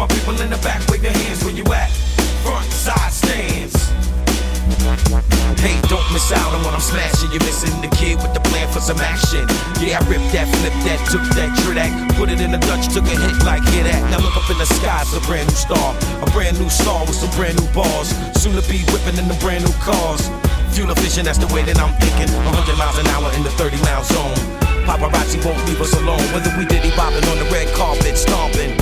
my people in the back, wave your hands where you at. Front side stands. Hey, don't miss out on what I'm smashing. You're missing the kid with the plan for some action. Yeah, I ripped that, flipped that, took that, trick that, put it in the Dutch, took a hit like hit that. Now look up in the sky, it's a brand new star, a brand new star with some brand new bars. Soon to be whipping in the brand new cars. Fuel efficient, that's the way that I'm thinking. 100 miles an hour in the 30 mile zone. Paparazzi won't leave us alone, whether we diddy bobbing on the red carpet, stomping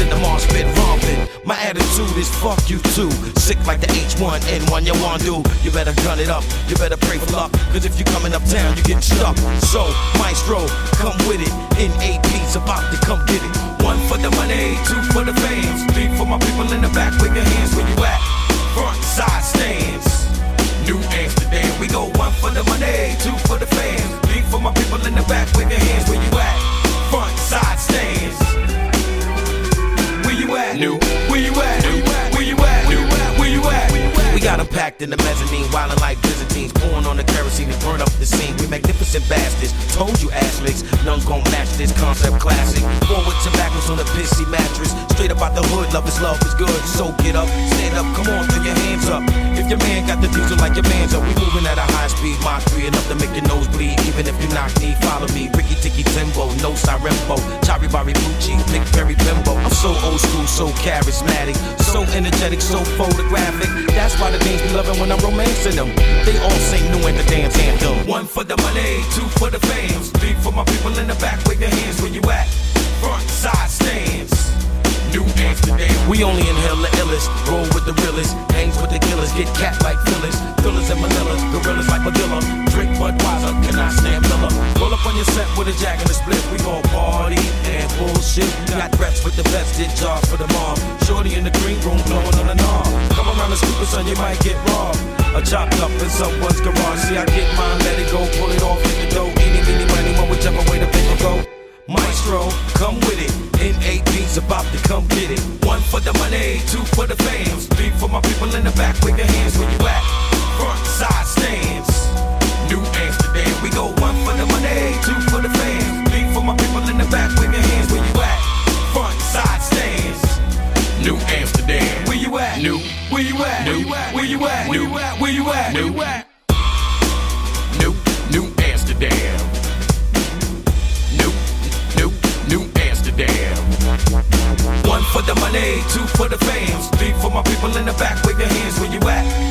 in the Mars pit, romping. My attitude is fuck you too. Sick like the H1N1, you wanna do. You better gun it up, you better pray for luck. Cause if you coming uptown, you getting stuck. So, Maestro, come with it. NAP's about to come get it. One for the money, two for the fans. Three for my people in the back, with your hands where you at. Packed in the mezzanine, wildin' like Byzantines, pouring on the kerosene to burn up the scene. We magnificent bastards. Told you, ass licks, none gon' match this concept classic. Forward tobaccos on a pissy mattress. Straight up out the hood, love is love is good. So get up, stand up, come on, throw your hands up. If your man got the diesel like your man's up, we moving at a high speed, Mach 3 enough to make your nose bleed. Even if you knock knee, follow me. Ricky Ticky Timbo, no Sirembo. Chari Bari Bucci, so old school, so charismatic, so energetic, so photographic. That's why the dames be loving when I'm romancing them. They all sing new in the dance anthem. One for the money, two for the fans, three for my people in the back. Wave your hands where you at. Front side stands. New Amsterdam. We only the hangs with the killers, get cat like Phyllis, Phyllis and Manila, gorillas like Padilla, drink Budweiser, cannot stand Miller. Roll up on your set with a jack and a split, we gon' party and bullshit. Got threats with the best, did jobs for the mob. Shorty in the green room blowing on the knob. Come around the scoop, son, you might get robbed. A chopped up in someone's garage. See, I get mine, let it go, pull it off in the dough. Any, meeny, money, one whichever way the paper go. Maestro, come with it. NAP's about to come get it. One for the money, two for the fans. Back, with your hands where you at. Front side stands. New Amsterdam, we go one for the money, two for the fans. Three for my people in the back, with your hands where you at. Front side stands. New Amsterdam, where you at? New, where you at? New, where you at? New, where you at? New, New, New Amsterdam. New, New, New Amsterdam. One for the money, two for the fans, three for my people in the back. Your hands where you at.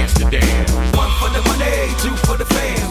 One for the money, two for the fans.